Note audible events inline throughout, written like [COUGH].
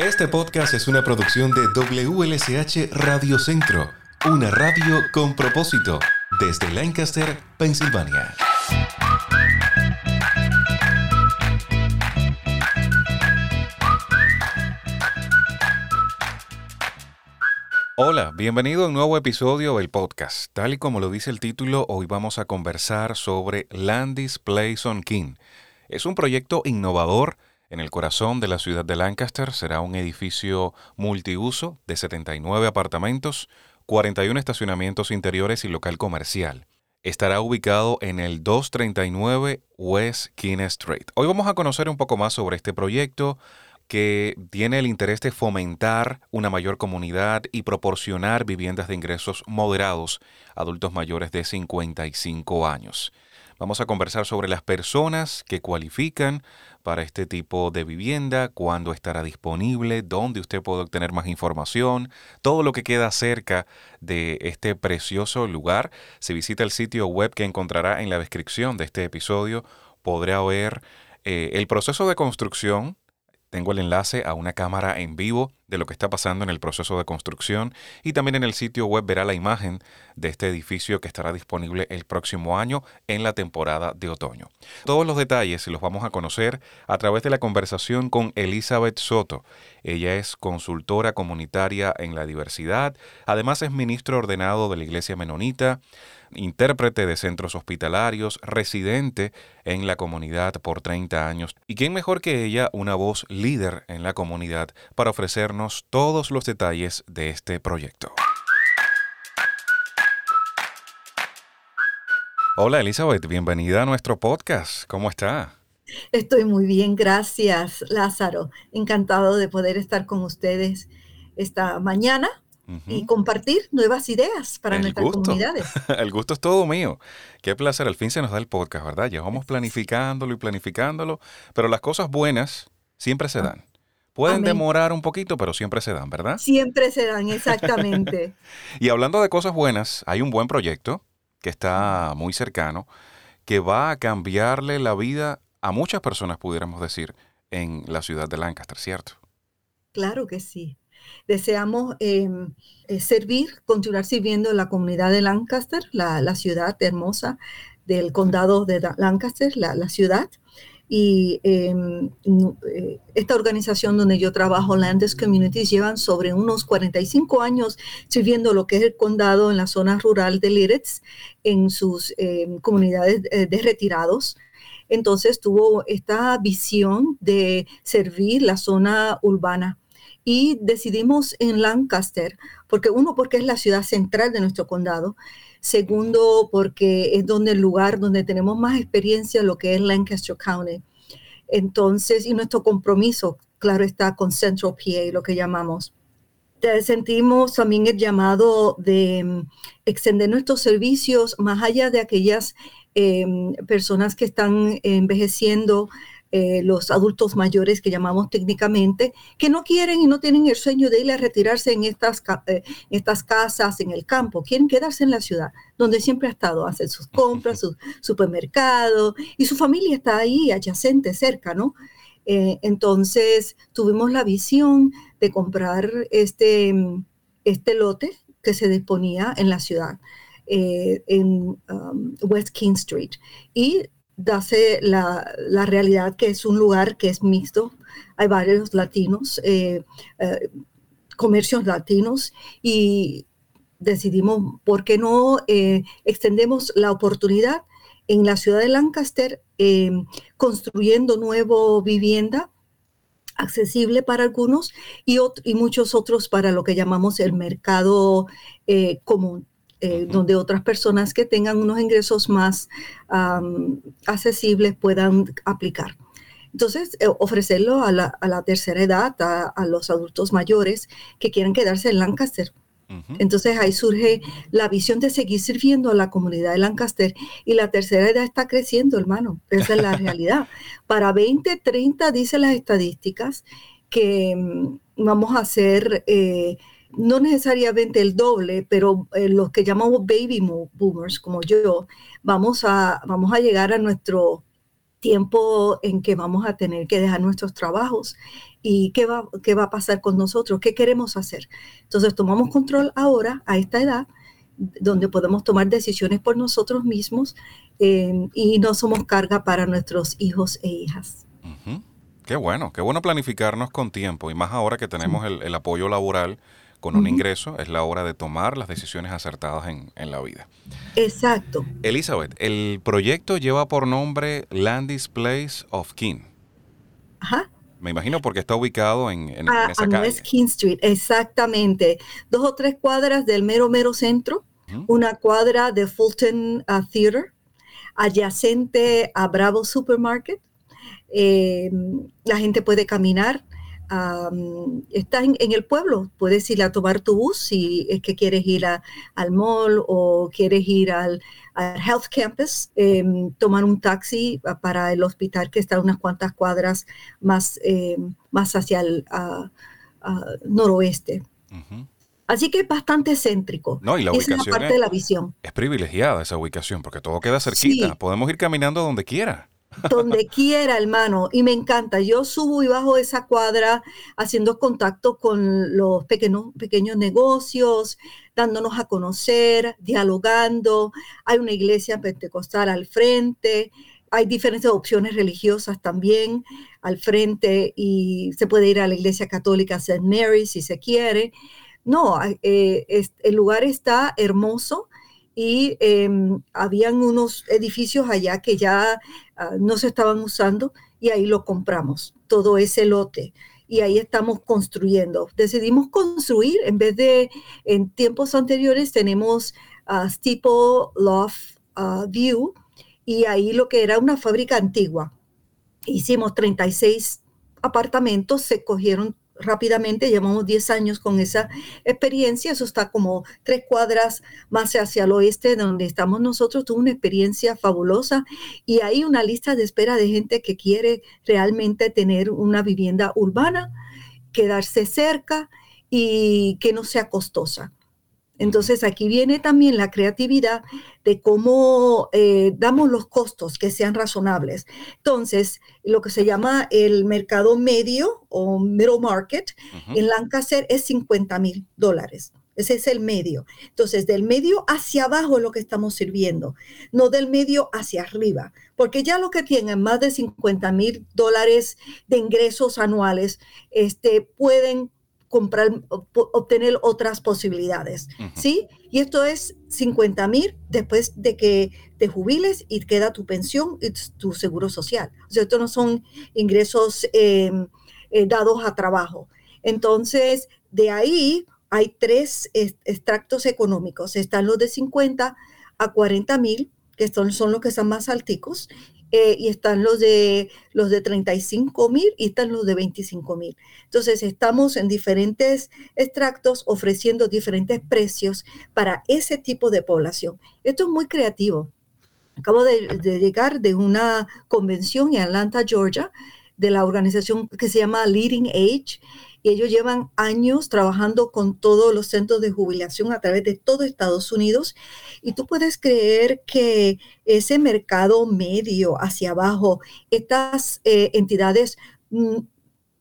Este podcast es una producción de WLSH Radio Centro, una radio con propósito, desde Lancaster, Pensilvania. Hola, bienvenido a un nuevo episodio del podcast. Tal y como lo dice el título, hoy vamos a conversar sobre Landis Place on King. Es un proyecto innovador en el corazón de la ciudad de Lancaster. Será un edificio multiuso de 79 apartamentos, 41 estacionamientos interiores y local comercial. Estará ubicado en el 239 West King Street. Hoy vamos a conocer un poco más sobre este proyecto, que tiene el interés de fomentar una mayor comunidad y proporcionar viviendas de ingresos moderados a adultos mayores de 55 años. Vamos a conversar sobre las personas que cualifican para este tipo de vivienda, cuándo estará disponible, dónde usted puede obtener más información, todo lo que queda cerca de este precioso lugar. Si visita el sitio web que encontrará en la descripción de este episodio, podrá ver eh, el proceso de construcción tengo el enlace a una cámara en vivo de lo que está pasando en el proceso de construcción y también en el sitio web verá la imagen de este edificio que estará disponible el próximo año en la temporada de otoño. Todos los detalles los vamos a conocer a través de la conversación con Elizabeth Soto. Ella es consultora comunitaria en la diversidad, además es ministro ordenado de la Iglesia Menonita, intérprete de centros hospitalarios, residente en la comunidad por 30 años. ¿Y quién mejor que ella, una voz líder en la comunidad, para ofrecernos todos los detalles de este proyecto? Hola Elizabeth, bienvenida a nuestro podcast. ¿Cómo está? Estoy muy bien, gracias Lázaro. Encantado de poder estar con ustedes esta mañana y compartir nuevas ideas para nuestras comunidades. [LAUGHS] el gusto es todo mío. Qué placer, al fin se nos da el podcast, ¿verdad? Llevamos planificándolo y planificándolo, pero las cosas buenas siempre se ah. dan. Pueden demorar un poquito, pero siempre se dan, ¿verdad? Siempre se dan, [LAUGHS] exactamente. y hablando de cosas buenas, hay un buen proyecto que está muy cercano, que va a cambiarle la vida a muchas personas, pudiéramos decir, en la ciudad de Lancaster, ¿cierto? Claro que sí. Deseamos em, eh, servir, continuar sirviendo en la comunidad de Lancaster, la, ciudad hermosa del condado de Lancaster, la, ciudad. Y em, eh, esta organización donde yo trabajo, Landis Communities, llevan sobre unos 45 años sirviendo lo que es el condado en la zona rural de Lititz, en sus em, comunidades eh, de retirados. Entonces tuvo esta visión de servir la zona urbana y decidimos en Lancaster, porque uno, porque es la ciudad central de nuestro condado, segundo, porque es donde el lugar donde tenemos más experiencia, lo que es Lancaster County. Entonces, y nuestro compromiso, claro está, con Central PA, lo que llamamos. Sentimos también el llamado de mm, extender nuestros servicios más allá de aquellas em, personas que están envejeciendo, eh, los adultos mayores que llamamos técnicamente, que no quieren y no tienen el sueño de ir a retirarse en estas, eh, estas casas, en el campo, quieren quedarse en la ciudad, donde siempre ha estado, hacer sus compras, su supermercado, y su familia está ahí adyacente, cerca, ¿no? Eh, entonces tuvimos la visión de comprar este, este lote que se disponía en la ciudad. en um, West King Street. Y dase la, la, realidad que es un lugar que es mixto. Hay varios latinos, eh, eh, comercios latinos y decidimos, ¿por qué no eh, extendemos la oportunidad en la ciudad de Lancaster construyendo nueva vivienda? accesible para algunos y, y, muchos otros para lo que llamamos el mercado común. Eh, donde otras personas que tengan unos ingresos más accesibles puedan aplicar. Entonces, eh, ofrecerlo a la, tercera edad, a, los adultos mayores que quieran quedarse en Lancaster. Entonces ahí surge la visión de seguir sirviendo a la comunidad de Lancaster y la tercera edad está creciendo, hermano. Esa es la [LAUGHS] realidad. Para 2030, dice las estadísticas, que mm, vamos a ser eh, no necesariamente el doble, pero eh, los que llamamos baby boomers, como yo, vamos a, vamos a llegar a nuestro tiempo en que vamos a tener que dejar nuestros trabajos ¿Y qué va, qué va a pasar con nosotros? ¿Qué queremos hacer? Entonces tomamos control ahora, a esta edad, donde podemos tomar decisiones por nosotros mismos eh, y no somos carga para nuestros hijos e hijas. Qué bueno, qué bueno planificarnos con tiempo y más ahora que tenemos el, apoyo laboral con un ingreso, es la hora de tomar las decisiones acertadas en, en, la vida. Exacto. Elizabeth, el proyecto lleva por nombre Landis Place of King. Ajá. Me imagino porque está ubicado en, en, ah, esa calle. West King Street, exactamente. Dos o tres cuadras del mero, mero centro, una cuadra de Fulton uh, Theater, adyacente a Bravo Supermarket. Eh, la gente puede caminar está en, el pueblo, puedes ir a tomar tu bus si es que quieres ir al mall o quieres ir al, Health Campus, em, tomar un taxi para el hospital que está unas cuantas cuadras más, em, más hacia el noroeste. Así que es bastante céntrico. No, y la ubicación es parte de la visión. Es privilegiada esa ubicación porque todo queda cerquita. Podemos ir caminando donde quiera donde [LAUGHS] quiera, hermano, y me encanta. Yo subo y bajo esa cuadra haciendo contacto con los pequeños, pequeños negocios, dándonos a conocer, dialogando. Hay una iglesia pentecostal al frente, hay diferentes opciones religiosas también al frente y se puede ir a la iglesia católica St. Mary si se quiere. No, eh, el lugar está hermoso y em, habían unos edificios allá que ya ah, no se estaban usando y ahí lo compramos, todo ese lote. Y ahí estamos construyendo. Decidimos construir, en vez de en tiempos anteriores tenemos uh, tipo Loft ah, View y ahí lo que era una fábrica antigua. Hicimos 36 apartamentos, se cogieron rápidamente, llevamos 10 años con esa experiencia, eso está como tres cuadras más hacia el oeste de donde estamos nosotros, tuvo una experiencia fabulosa y hay una lista de espera de gente que quiere realmente tener una vivienda urbana, quedarse cerca y que no sea costosa. Entonces aquí viene también la creatividad de cómo eh, damos los costos que sean razonables. Entonces, lo que se llama el mercado medio o middle market en Lancaster es 50 mil dólares. Ese es el medio. Entonces, del medio hacia abajo es lo que estamos sirviendo, no del medio hacia arriba, porque ya los que tienen más de 50 mil dólares de ingresos anuales este, pueden comprar, obtener otras posibilidades, ¿sí? Y esto es 50 mil después de que te jubiles y queda tu pensión y tu seguro social. O sea, esto no son ingresos em, eh, dados a trabajo. Entonces, de ahí hay tres extractos económicos. Están los de 50 a 40 mil, que son, son los que están más alticos, eh, y están los de, los de 35 mil y están los de 25 mil. Entonces, estamos en diferentes extractos ofreciendo diferentes precios para ese tipo de población. Esto es muy creativo. Acabo de, de llegar de una convención en Atlanta, Georgia, de la organización que se llama Leading Age y ellos llevan años trabajando con todos los centros de jubilación a través de todo Estados Unidos. Y tú puedes creer que ese mercado medio hacia abajo, estas eh, entidades mm,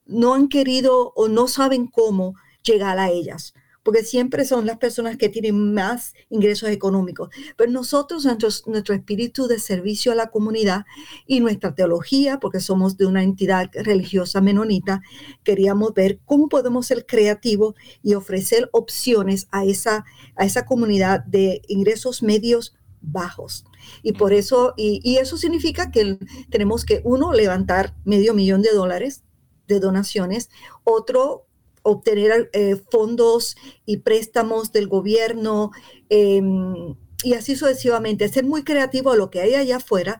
no han querido o no saben cómo llegar a ellas porque siempre son las personas que tienen más ingresos económicos. Pero nosotros, nuestro, nuestro espíritu de servicio a la comunidad y nuestra teología, porque somos de una entidad religiosa menonita, queríamos ver cómo podemos ser creativos y ofrecer opciones a esa, a esa comunidad de ingresos medios bajos. Y por eso, y, y, eso significa que tenemos que, uno, levantar medio millón de dólares de donaciones, otro, obtener eh, fondos y préstamos del gobierno em, y así sucesivamente, ser muy creativo a lo que hay allá afuera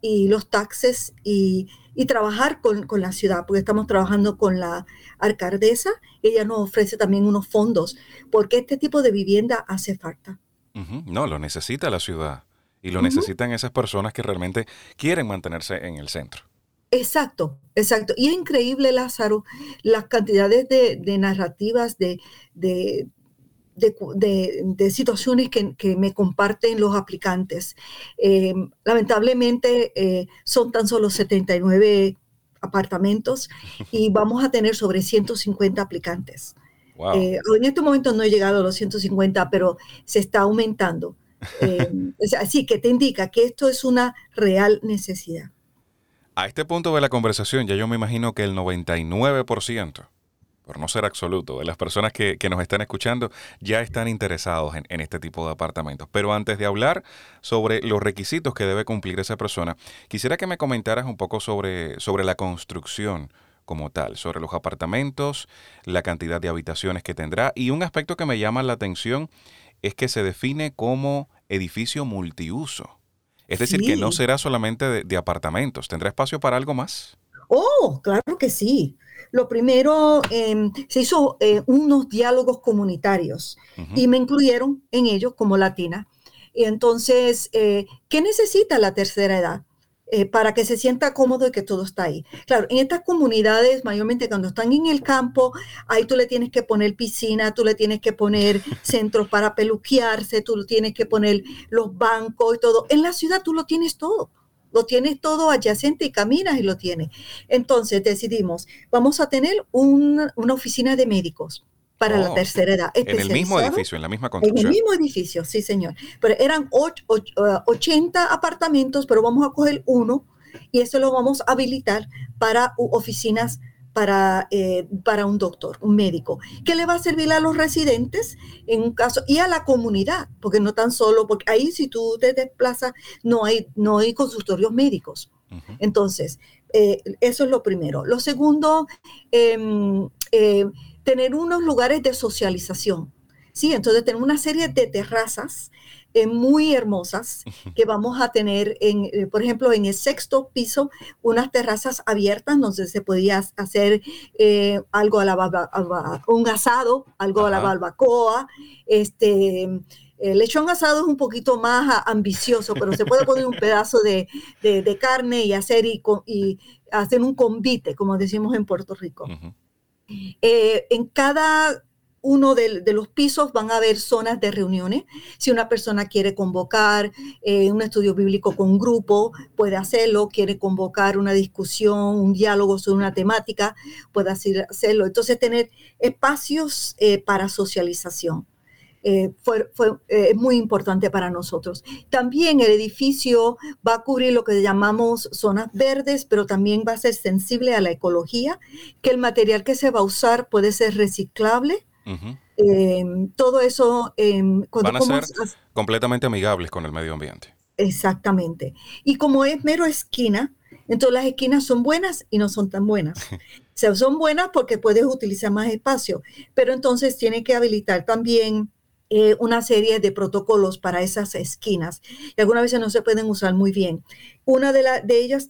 y los taxes y, trabajar con, la ciudad, porque estamos trabajando con la alcaldesa, ella nos ofrece también unos fondos, porque este tipo de vivienda hace falta. No, lo necesita la ciudad y lo necesitan esas personas que realmente quieren mantenerse en el centro. Exacto, exacto. Y es increíble, Lázaro, las cantidades de, narrativas, de, de, situaciones que, me comparten los aplicantes. Eh, lamentablemente eh, son tan solo 79 apartamentos y [LAUGHS] vamos a tener sobre 150 aplicantes. Eh, en este momento no he llegado a los 150, pero se está aumentando. [LAUGHS] Así que te indica que esto es una real necesidad. A este punto de la conversación, ya yo me imagino que el 99%, por no ser absoluto, de las personas que, nos están escuchando ya están interesados en, en, este tipo de apartamentos. Pero antes de hablar sobre los requisitos que debe cumplir esa persona, quisiera que me comentaras un poco sobre, sobre la construcción como tal, sobre los apartamentos, la cantidad de habitaciones que tendrá y un aspecto que me llama la atención es que se define como edificio multiuso. Es decir, que no será solamente de, apartamentos, ¿tendrá espacio para algo más? Oh, claro que sí. Lo primero, em, se hizo eh, unos diálogos comunitarios y me incluyeron en ellos como latina. Y entonces, eh, ¿qué necesita la tercera edad? Eh, para que se sienta cómodo y que todo está ahí. Claro, en estas comunidades, mayormente cuando están en el campo, ahí tú le tienes que poner piscina, tú le tienes que poner centros para peluquearse, tú tienes que poner los bancos y todo. En la ciudad tú lo tienes todo. Lo tienes todo adyacente y caminas y lo tienes. Entonces decidimos, vamos a tener una oficina de médicos para la oh, tercera edad. En el mismo edificio, en la misma construcción. En el mismo edificio, sí, señor. Pero eran 80 uh, apartamentos, pero vamos a coger uno y eso lo vamos a habilitar para oficinas para, eh, para un doctor, un médico, que le va a servir a los residentes en un caso y a la comunidad, porque no tan solo, porque ahí si tú te desplazas no hay, no hay consultorios médicos. Entonces, eh, eso es lo primero. Lo segundo, eh, eh, tener unos lugares de socialización. Sí, entonces tenemos una serie de terrazas eh, muy hermosas que vamos a tener, en, eh, por ejemplo, en el sexto piso, unas terrazas abiertas donde se podía hacer eh, algo a la un asado, algo a la barbacoa, este, el lechón asado es un poquito más ambicioso, pero se puede poner un [LAUGHS] pedazo de, carne y hacer, y, hacer un convite, como decimos en Puerto Rico. Eh, en cada uno de, los pisos van a haber zonas de reuniones. Si una persona quiere convocar eh, un estudio bíblico con un grupo, puede hacerlo. Quiere convocar una discusión, un diálogo sobre una temática, puede hacerlo. Entonces, tener espacios eh, para socialización. Eh, fue, fue eh, muy importante para nosotros. También el edificio va a cubrir lo que llamamos zonas verdes, pero también va a ser sensible a la ecología, que el material que se va a usar puede ser reciclable. Eh, todo eso... Van a ser completamente amigables con el medio ambiente. Exactamente. Y como es mero esquina, entonces las esquinas son buenas y no son tan buenas. [LAUGHS] o sea, son buenas porque puedes utilizar más espacio, pero entonces tiene que habilitar también eh, una serie de protocolos para esas esquinas y algunas veces no se pueden usar muy bien. Una de, de ellas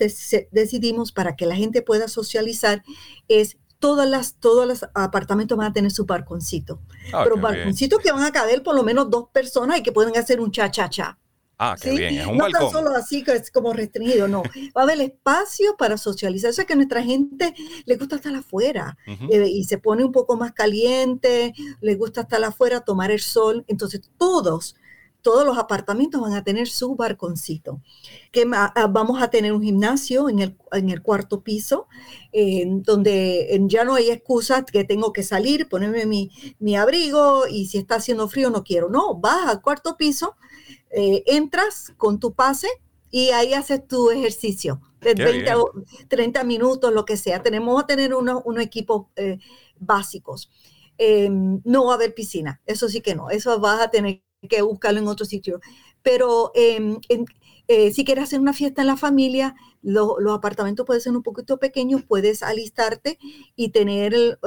decidimos para que la gente pueda socializar es todas las, todos los apartamentos van a tener su balconcito. Ah, pero balconcito que van a caber por lo menos dos personas y que pueden hacer un cha-cha-cha. Ah, qué bien, es un no tan solo así que es como restringido, no. Va a haber espacio para socializar. Eso es que a nuestra gente le gusta estar afuera eh, y se pone un poco más caliente, le gusta estar afuera, tomar el sol. Entonces, todos, todos los apartamentos van a tener su barconcito. Que ah, vamos a tener un gimnasio en el, en el cuarto piso, donde ya no hay excusa que tengo que salir, ponerme mi, mi abrigo y si está haciendo frío no quiero. No, vas al cuarto piso eh, entras con tu pase y ahí haces tu ejercicio de 20 o 30 minutos, lo que sea. Tenemos a tener unos, equipos eh, básicos. Em, no va a haber piscina, eso sí que no, eso vas a tener que buscarlo en otro sitio. Pero em, eh, si quieres hacer una fiesta en la familia, los apartamentos pueden ser un poquito pequeños, puedes alistarte y tener,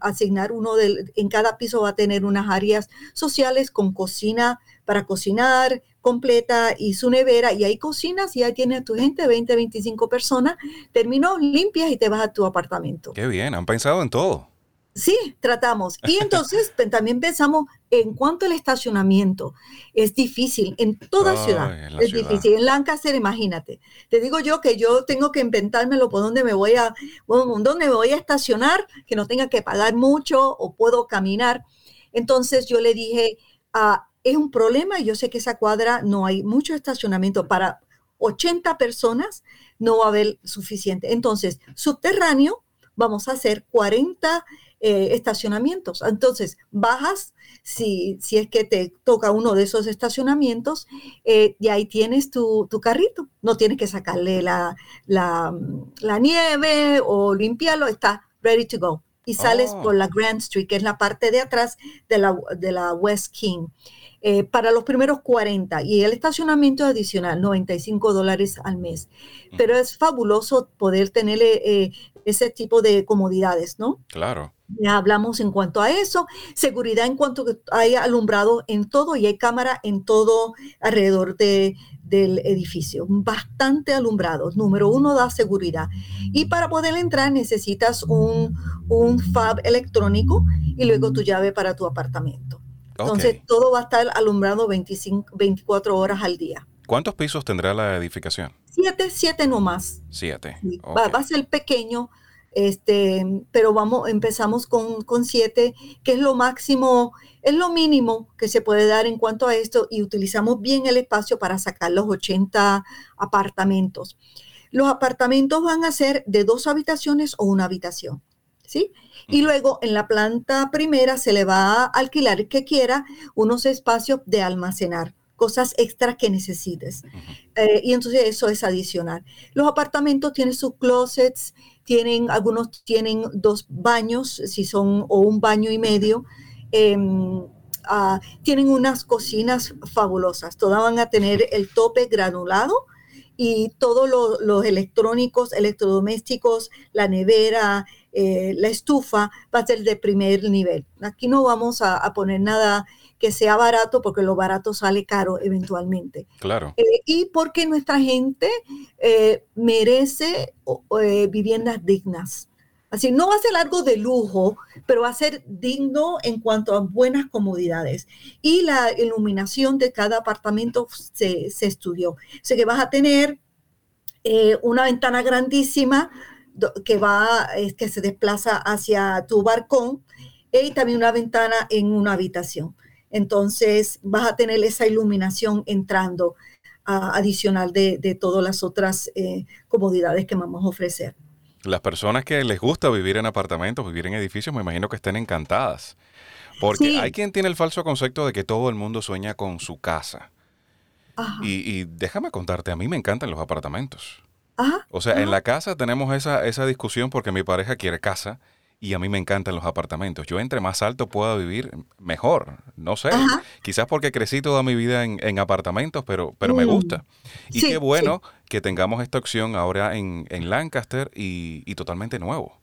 asignar uno del, en cada piso va a tener unas áreas sociales con cocina para cocinar completa y su nevera y ahí cocinas y ahí tienes a tu gente, 20, 25 personas, terminó, limpias y te vas a tu apartamento. Qué bien, han pensado en todo. Sí, tratamos. Y [LAUGHS] entonces también pensamos en cuanto al estacionamiento. Es difícil en toda ciudad. es difícil. En Lancaster, imagínate. Te digo yo que yo tengo que inventármelo por dónde me voy a, dónde me voy a estacionar, que no tenga que pagar mucho o puedo caminar. Entonces yo le dije, a es un problema. Yo sé que esa cuadra no hay mucho estacionamiento para 80 personas, no va a haber suficiente. Entonces, subterráneo, vamos a hacer 40 eh, estacionamientos. Entonces, bajas, si, si es que te toca uno de esos estacionamientos, eh, y ahí tienes tu, tu, carrito. No tienes que sacarle la, la, la, nieve o limpiarlo, está ready to go. Y sales por la Grand Street, que es la parte de atrás de la, de la West King. Eh, para los primeros 40 y el estacionamiento adicional, 95 dólares al mes. Pero es fabuloso poder tener eh, ese tipo de comodidades, ¿no? Claro. Ya hablamos en cuanto a eso, seguridad en cuanto que hay alumbrado en todo y hay cámara en todo alrededor de, del edificio, bastante alumbrado. Número uno, da seguridad. Y para poder entrar necesitas un, un FAB electrónico y luego tu llave para tu apartamento. Entonces todo va a estar alumbrado 25, 24 horas al día. ¿Cuántos pisos tendrá la edificación? Siete, siete nomás. Siete. Va, a ser pequeño, este, pero vamos, empezamos con, con, siete, que es lo máximo, es lo mínimo que se puede dar en cuanto a esto y utilizamos bien el espacio para sacar los 80 apartamentos. Los apartamentos van a ser de dos habitaciones o una habitación. ¿Sí? Y luego en la planta primera se le va a alquilar que quiera unos espacios de almacenar cosas extras que necesites. Eh, y entonces eso es adicional. Los apartamentos tienen sus closets, tienen, algunos tienen dos baños, si son, o un baño y medio. Em, ah, tienen unas cocinas fabulosas. Todas van a tener el tope granulado y todos los electrónicos, electrodomésticos, la nevera, eh, la estufa va a ser de primer nivel. Aquí no vamos a, poner nada que sea barato porque lo barato sale caro eventualmente. Claro. Eh, y porque nuestra gente eh, merece viviendas dignas. Así, no va a ser algo de lujo, pero va a ser digno en cuanto a buenas comodidades. Y la iluminación de cada apartamento se, se estudió. O sea que vas a tener una ventana grandísima que va, es que se desplaza hacia tu balcón y también una ventana en una habitación. Entonces vas a tener esa iluminación entrando adicional de, de, todas las otras eh, comodidades que vamos a ofrecer. Las personas que les gusta vivir en apartamentos, vivir en edificios, me imagino que estén encantadas. Porque hay quien tiene el falso concepto de que todo el mundo sueña con su casa. Y, y, déjame contarte, a mí me encantan los apartamentos o sea, en la casa tenemos esa, esa discusión porque mi pareja quiere casa y a mí me encantan los apartamentos. Yo entre más alto pueda vivir, mejor. No sé. Quizás porque crecí toda mi vida en, apartamentos, pero, pero me mm. gusta. Y qué bueno que tengamos esta opción ahora en, Lancaster y, totalmente nuevo.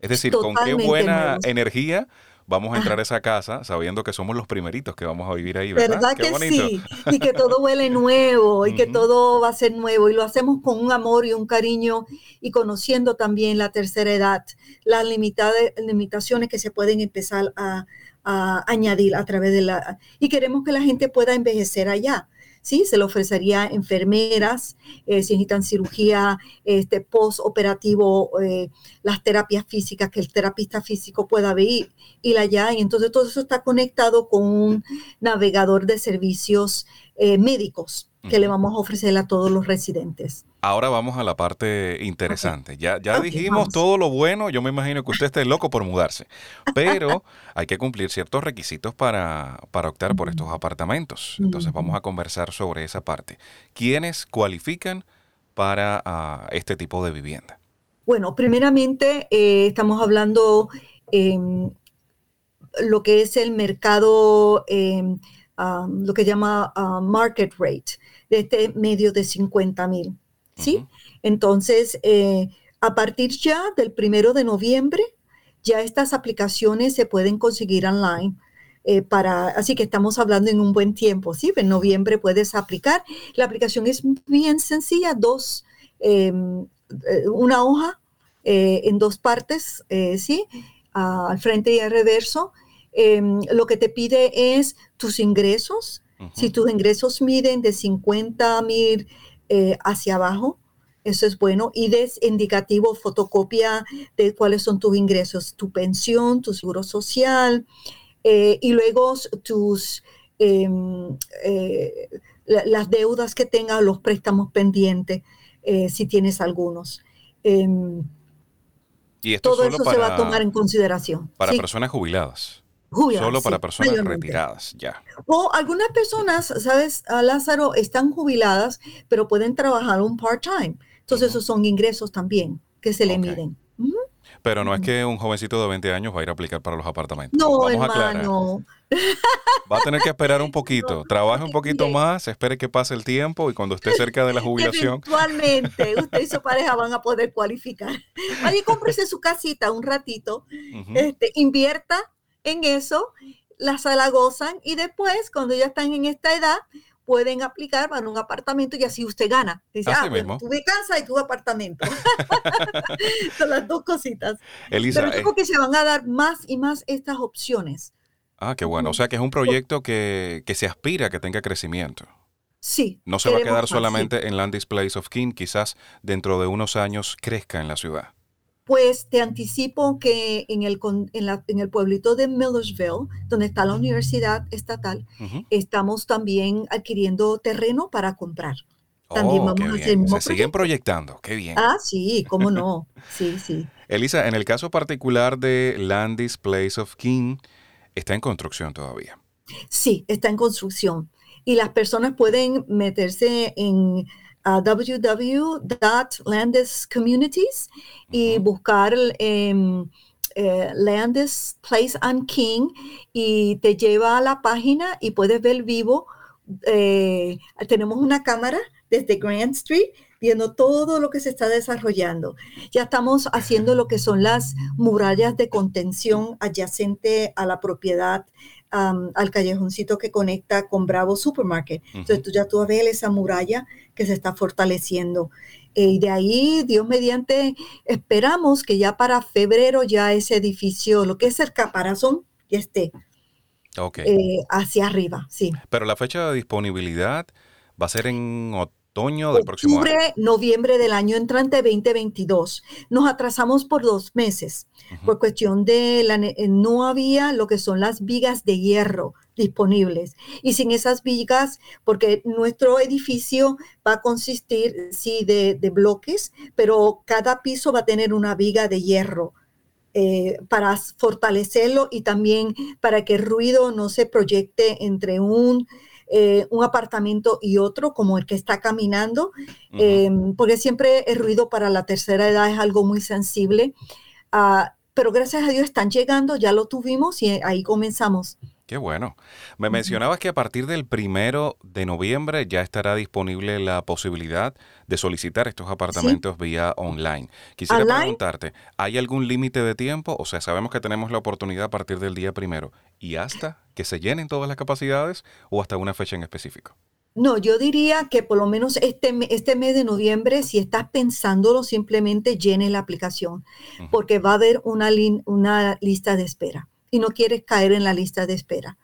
Es decir, con qué buena energía vamos a entrar a esa casa sabiendo que somos los primeritos que vamos a vivir ahí, ¿verdad? ¿Verdad que sí? Y que todo huele [LAUGHS] nuevo y que todo va a ser nuevo y lo hacemos con un amor y un cariño y conociendo también la tercera edad, las limitaciones que se pueden empezar a, a añadir a través de la... Y queremos que la gente pueda envejecer allá ¿sí? Se le ofrecería enfermeras, eh, si necesitan cirugía este, post-operativo, eh, las terapias físicas, que el terapista físico pueda ir, ir allá. Y entonces todo eso está conectado con un navegador de servicios eh, médicos que le vamos a ofrecer a todos los residentes. Ahora vamos a la parte interesante. Ya, ya dijimos todo lo bueno. Yo me imagino que usted esté loco por mudarse. Pero [LAUGHS] hay que cumplir ciertos requisitos para, para optar por estos apartamentos. Entonces vamos a conversar sobre esa parte. ¿Quiénes cualifican para ah, este tipo de vivienda? Bueno, primeramente eh, estamos hablando eh, lo que es el mercado, em, lo que llama ah, market rate, de este medio de 50 mil. ¿sí? Entonces, eh, a partir ya del primero de noviembre, ya estas aplicaciones se pueden conseguir online. Eh, para, así que estamos hablando en un buen tiempo, ¿sí? En noviembre puedes aplicar. La aplicación es bien sencilla, dos, em, eh, una hoja en dos partes, ¿sí? al frente y al reverso. Em, lo que te pide es tus ingresos. Si tus ingresos miden de 50 mil eh, hacia abajo. Eso es bueno. Y des indicativo, fotocopia de cuáles son tus ingresos, tu pensión, tu seguro social, eh, y luego tus, em, eh, las deudas que tengas, los préstamos pendientes, si tienes algunos. Em, y esto todo eso se va a tomar en consideración. Para personas jubiladas. Solo para personas retiradas, ya. O algunas personas, ¿sabes, Lázaro? Están jubiladas, pero pueden trabajar un part-time. Entonces, esos son ingresos también que se le miden. Pero no es que un jovencito de 20 años va a ir a aplicar para los apartamentos. No, Vamos hermano. Va a tener que esperar un poquito. [LAUGHS] Trabaje un poquito más, espere que pase el tiempo y cuando esté cerca de la [LAUGHS] jubilación. Actualmente, usted y su pareja van a poder cualificar. Y cómprese su casita un ratito, este, invierta en eso, la sala gozan y después, cuando ya están en esta edad, pueden aplicar para un apartamento y así usted gana. Dice, ah, tú de casa y tu apartamento. [LAUGHS] Son las dos cositas. Elisa, Pero creo eh que se van a dar más y más estas opciones. Ah, qué bueno. O sea que es un proyecto que, se aspira a que tenga crecimiento. Sí. No se va a quedar solamente en Land Displays of King, quizás dentro de unos años crezca en la ciudad. Pues te anticipo que en el, en, el pueblito de Millersville, donde está la universidad estatal, estamos también adquiriendo terreno para comprar. También oh, vamos a hacer Se siguen proyectando, qué bien. Ah, sí, cómo no. [LAUGHS] Sí, sí. Elisa, en el caso particular de Landis Place of King, está en construcción todavía. Sí, está en construcción. Y las personas pueden meterse en uh, Landis Communities y buscar eh, Landis Place and King y te lleva a la página y puedes ver vivo. Eh, tenemos una cámara desde Grand Street viendo todo lo que se está desarrollando. Ya estamos haciendo lo que son las murallas de contención adyacente a la propiedad al callejoncito que conecta con Bravo Supermarket. Entonces tú ya tú ves esa muralla que se está fortaleciendo. Eh, y de ahí, Dios mediante, esperamos que ya para febrero ya ese edificio, lo que es el caparazón, ya esté eh, hacia arriba, sí. Pero la fecha de disponibilidad va a ser en otoño del próximo Octubre, noviembre del año entrante 2022. Nos atrasamos por dos meses por cuestión de la, eh, no había lo que son las vigas de hierro disponibles. Y sin esas vigas, porque nuestro edificio va a consistir, sí, de, bloques, pero cada piso va a tener una viga de hierro. Eh, para fortalecerlo y también para que el ruido no se proyecte entre un eh, un apartamento y otro, como el que está caminando, em, porque siempre el ruido para la tercera edad es algo muy sensible. Ah, pero gracias a Dios están llegando, ya lo tuvimos y ahí comenzamos. Qué bueno. Me mencionabas que a partir del primero de noviembre ya estará disponible la posibilidad de solicitar estos apartamentos vía online. Quisiera preguntarte, ¿hay algún límite de tiempo? O sea, sabemos que tenemos la oportunidad a partir del día primero y hasta que se llenen todas las capacidades o hasta una fecha en específico. No, yo diría que por lo menos este, este mes de noviembre, si estás pensándolo, simplemente llene la aplicación, porque va a haber una, una lista de espera y no quieres caer en la lista de espera.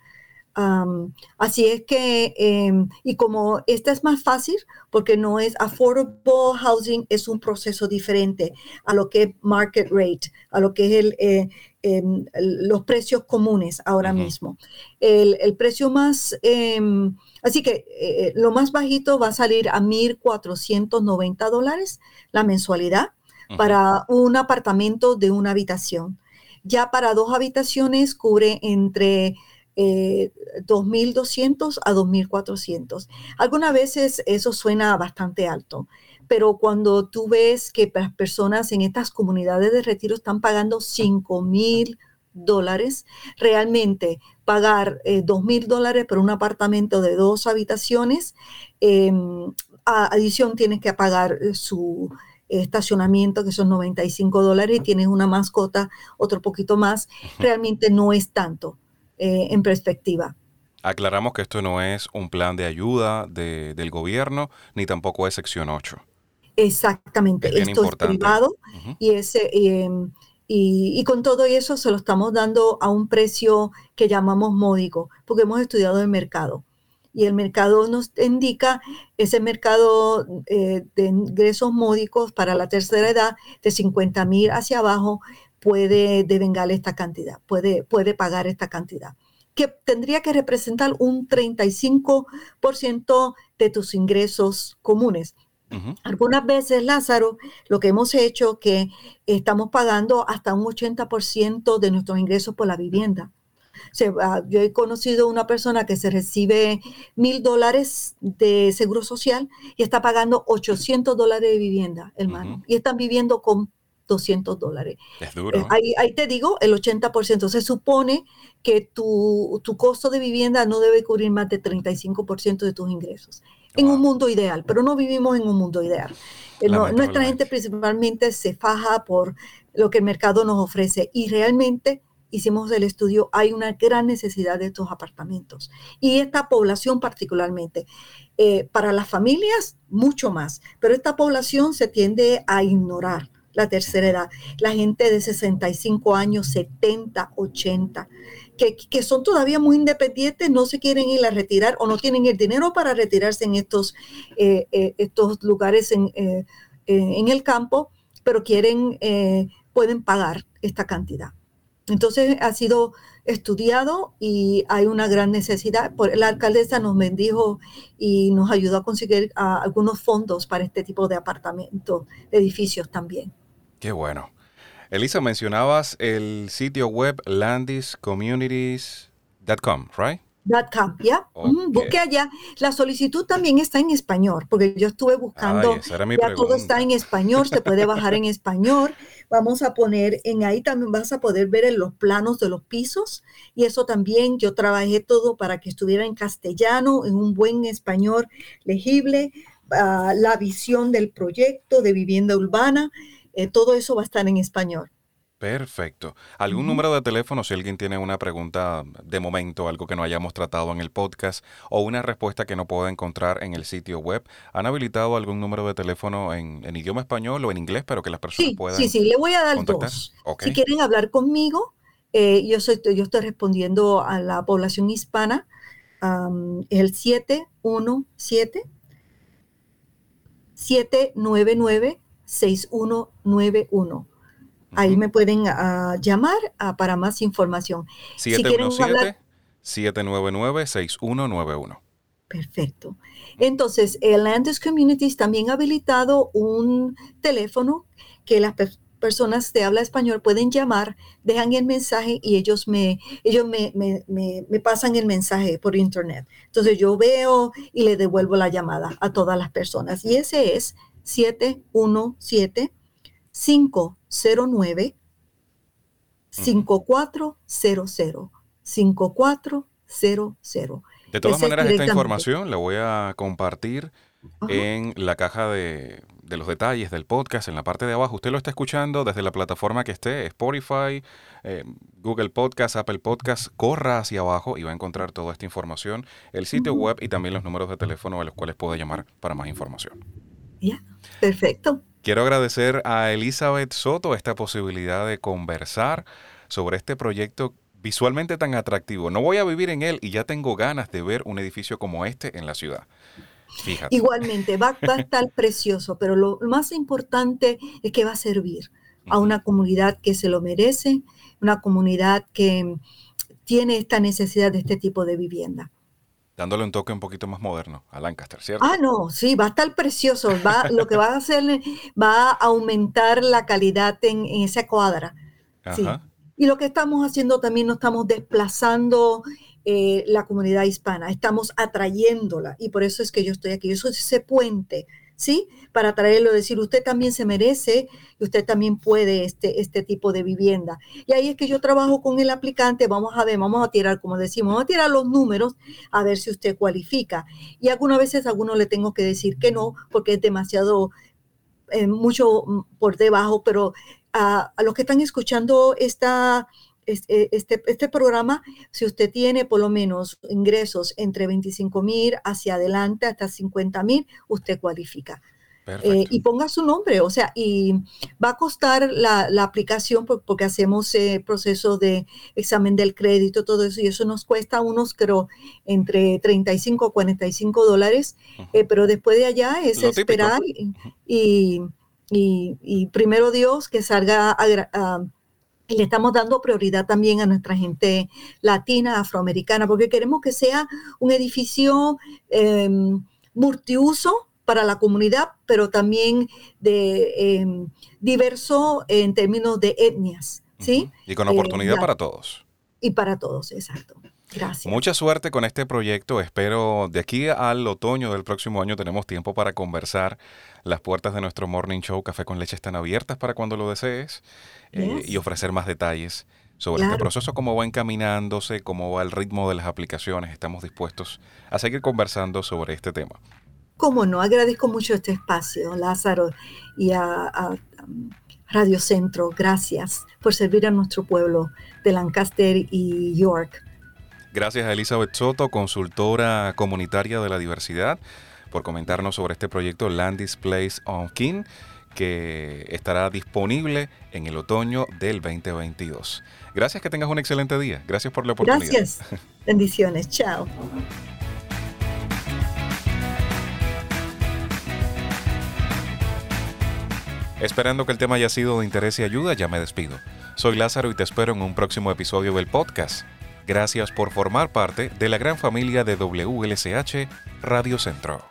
así es que, em, y como esta es más fácil, porque no es affordable housing, es un proceso diferente a lo que es market rate, a lo que es el, eh, em, los precios comunes ahora mismo. El, precio más, em, así que eh, lo más bajito va a salir a 1.490 dólares la mensualidad para un apartamento de una habitación. Ya para dos habitaciones cubre entre 2.200 eh, a 2.400. Algunas veces eso suena bastante alto, pero cuando tú ves que las personas en estas comunidades de retiro están pagando 5.000 dólares, realmente pagar eh, 2.000 dólares por un apartamento de dos habitaciones, em, a adición tienes que pagar eh, su estacionamiento, que son 95 dólares, y tienes una mascota, otro poquito más, realmente no es tanto eh, en perspectiva. Aclaramos que esto no es un plan de ayuda del gobierno, ni tampoco es sección 8. Exactamente, esto es privado y, ese, em, y, y, con todo eso se lo estamos dando a un precio que llamamos módico, porque hemos estudiado el mercado y el mercado nos indica ese mercado eh, de ingresos módicos para la tercera edad de 50 mil hacia abajo puede devengar esta cantidad, puede, puede pagar esta cantidad. que tendría que representar un 35% de tus ingresos comunes. Algunas veces, Lázaro, lo que hemos hecho que estamos pagando hasta un 80% de nuestros ingresos por la vivienda. Ah, yo he conocido una persona que se recibe mil dólares de seguro social y está pagando 800 dólares de vivienda, hermano. Y están viviendo con 200 dólares. Es duro. Eh, ahí, ahí, te digo, el 80%. Se supone que tu, tu, costo de vivienda no debe cubrir más de 35% de tus ingresos. En un mundo ideal, pero no vivimos en un mundo ideal. Eh, nuestra gente principalmente se faja por lo que el mercado nos ofrece y realmente hicimos el estudio, hay una gran necesidad de estos apartamentos. Y esta población particularmente, eh, para las familias, mucho más, pero esta población se tiende a ignorar la tercera edad, la gente de 65 años, 70, 80, que, son todavía muy independientes, no se quieren ir a retirar o no tienen el dinero para retirarse en estos, eh, eh, estos lugares en, en, el campo, pero quieren, pueden pagar esta cantidad. Entonces ha sido estudiado y hay una gran necesidad. La alcaldesa nos bendijo y nos ayudó a conseguir algunos fondos para este tipo de apartamentos, edificios también. Qué bueno. Elisa, mencionabas el sitio web landiscommunities.com, ¿right? .com, ¿ya? busque allá. La solicitud también está en español, porque yo estuve buscando, ya todo está en español, se puede bajar en español. Vamos a poner en ahí también vas a poder ver en los planos de los pisos y eso también yo trabajé todo para que estuviera en castellano, en un buen español legible, ah, la visión del proyecto de vivienda urbana, eh, todo eso va a estar en español. Perfecto. ¿Algún número de teléfono si alguien tiene una pregunta de momento, algo que no hayamos tratado en el podcast o una respuesta que no pueda encontrar en el sitio web? ¿Han habilitado algún número de teléfono en, idioma español o en inglés, pero que las personas sí, puedan Sí, sí, le voy a dar dos. Si quieren hablar conmigo, eh, yo, soy, yo estoy respondiendo a la población hispana, el 717 799 6191 Ahí me pueden uh, llamar uh, para más información. 717-799-6191. Perfecto. Entonces, el Landis Communities también ha habilitado un teléfono que las personas de habla español pueden llamar, dejan el mensaje y ellos me, ellos me, me, me, me, pasan el mensaje por internet. Entonces yo veo y le devuelvo la llamada a todas las personas. Y ese es 717 509 5400 5400. De todas maneras, esta información la voy a compartir en la caja de, los detalles del podcast, en la parte de abajo. Usted lo está escuchando desde la plataforma que esté, Spotify, eh, Google Podcast, Apple Podcast. Corra hacia abajo y va a encontrar toda esta información, el sitio web y también los números de teléfono a los cuales puede llamar para más información. Ya, perfecto. Quiero agradecer a Elizabeth Soto esta posibilidad de conversar sobre este proyecto visualmente tan atractivo. No voy a vivir en él y ya tengo ganas de ver un edificio como este en la ciudad. Fíjate. Igualmente, va, a estar [LAUGHS] precioso, pero lo más importante es que va a servir a una comunidad que se lo merece, una comunidad que tiene esta necesidad de este tipo de vivienda dándole un toque un poquito más moderno a Lancaster, ¿cierto? Ah, no, sí, va a estar precioso. Va, lo que va a hacer va a aumentar la calidad en, esa cuadra. Sí. Y lo que estamos haciendo también no estamos desplazando eh, la comunidad hispana, estamos atrayéndola. Y por eso es que yo estoy aquí. Yo soy ese puente ¿sí? Para traerlo, decir, usted también se merece y usted también puede este, este tipo de vivienda. Y ahí es que yo trabajo con el aplicante, vamos a ver, vamos a tirar, como decimos, vamos a tirar los números a ver si usted cualifica. Y algunas veces a algunos le tengo que decir que no, porque es demasiado, eh, mucho mm, por debajo, pero a, a los que están escuchando esta este, este, programa, si usted tiene por lo menos ingresos entre 25 mil hacia adelante hasta 50 mil, usted cualifica. Eh, y ponga su nombre, o sea, y va a costar la, aplicación porque hacemos eh, proceso de examen del crédito, todo eso, y eso nos cuesta unos, creo, entre 35 o 45 dólares, pero después de allá es esperar y, y, primero Dios que salga a, y le estamos dando prioridad también a nuestra gente latina, afroamericana, porque queremos que sea un edificio em, multiuso para la comunidad, pero también de em, diverso en términos de etnias, ¿sí? Y con oportunidad eh, para todos. Y para todos, exacto. Gracias. Mucha suerte con este proyecto. Espero de aquí al otoño del próximo año tenemos tiempo para conversar. Las puertas de nuestro Morning Show Café con Leche están abiertas para cuando lo desees eh, y ofrecer más detalles sobre este proceso, cómo va encaminándose, cómo va el ritmo de las aplicaciones. Estamos dispuestos a seguir conversando sobre este tema. Cómo no, agradezco mucho este espacio, Lázaro, y a, Radio Centro. Gracias por servir a nuestro pueblo de Lancaster y York. Gracias a Elizabeth Soto, consultora comunitaria de la diversidad, por comentarnos sobre este proyecto Land Displays on King, que estará disponible en el otoño del 2022. Gracias, que tengas un excelente día. Gracias por la oportunidad. Gracias. [LAUGHS] Bendiciones. Chao. Esperando que el tema haya sido de interés y ayuda, ya me despido. Soy Lázaro y te espero en un próximo episodio del podcast. Gracias por formar parte de la gran familia de WLSH Radio Centro.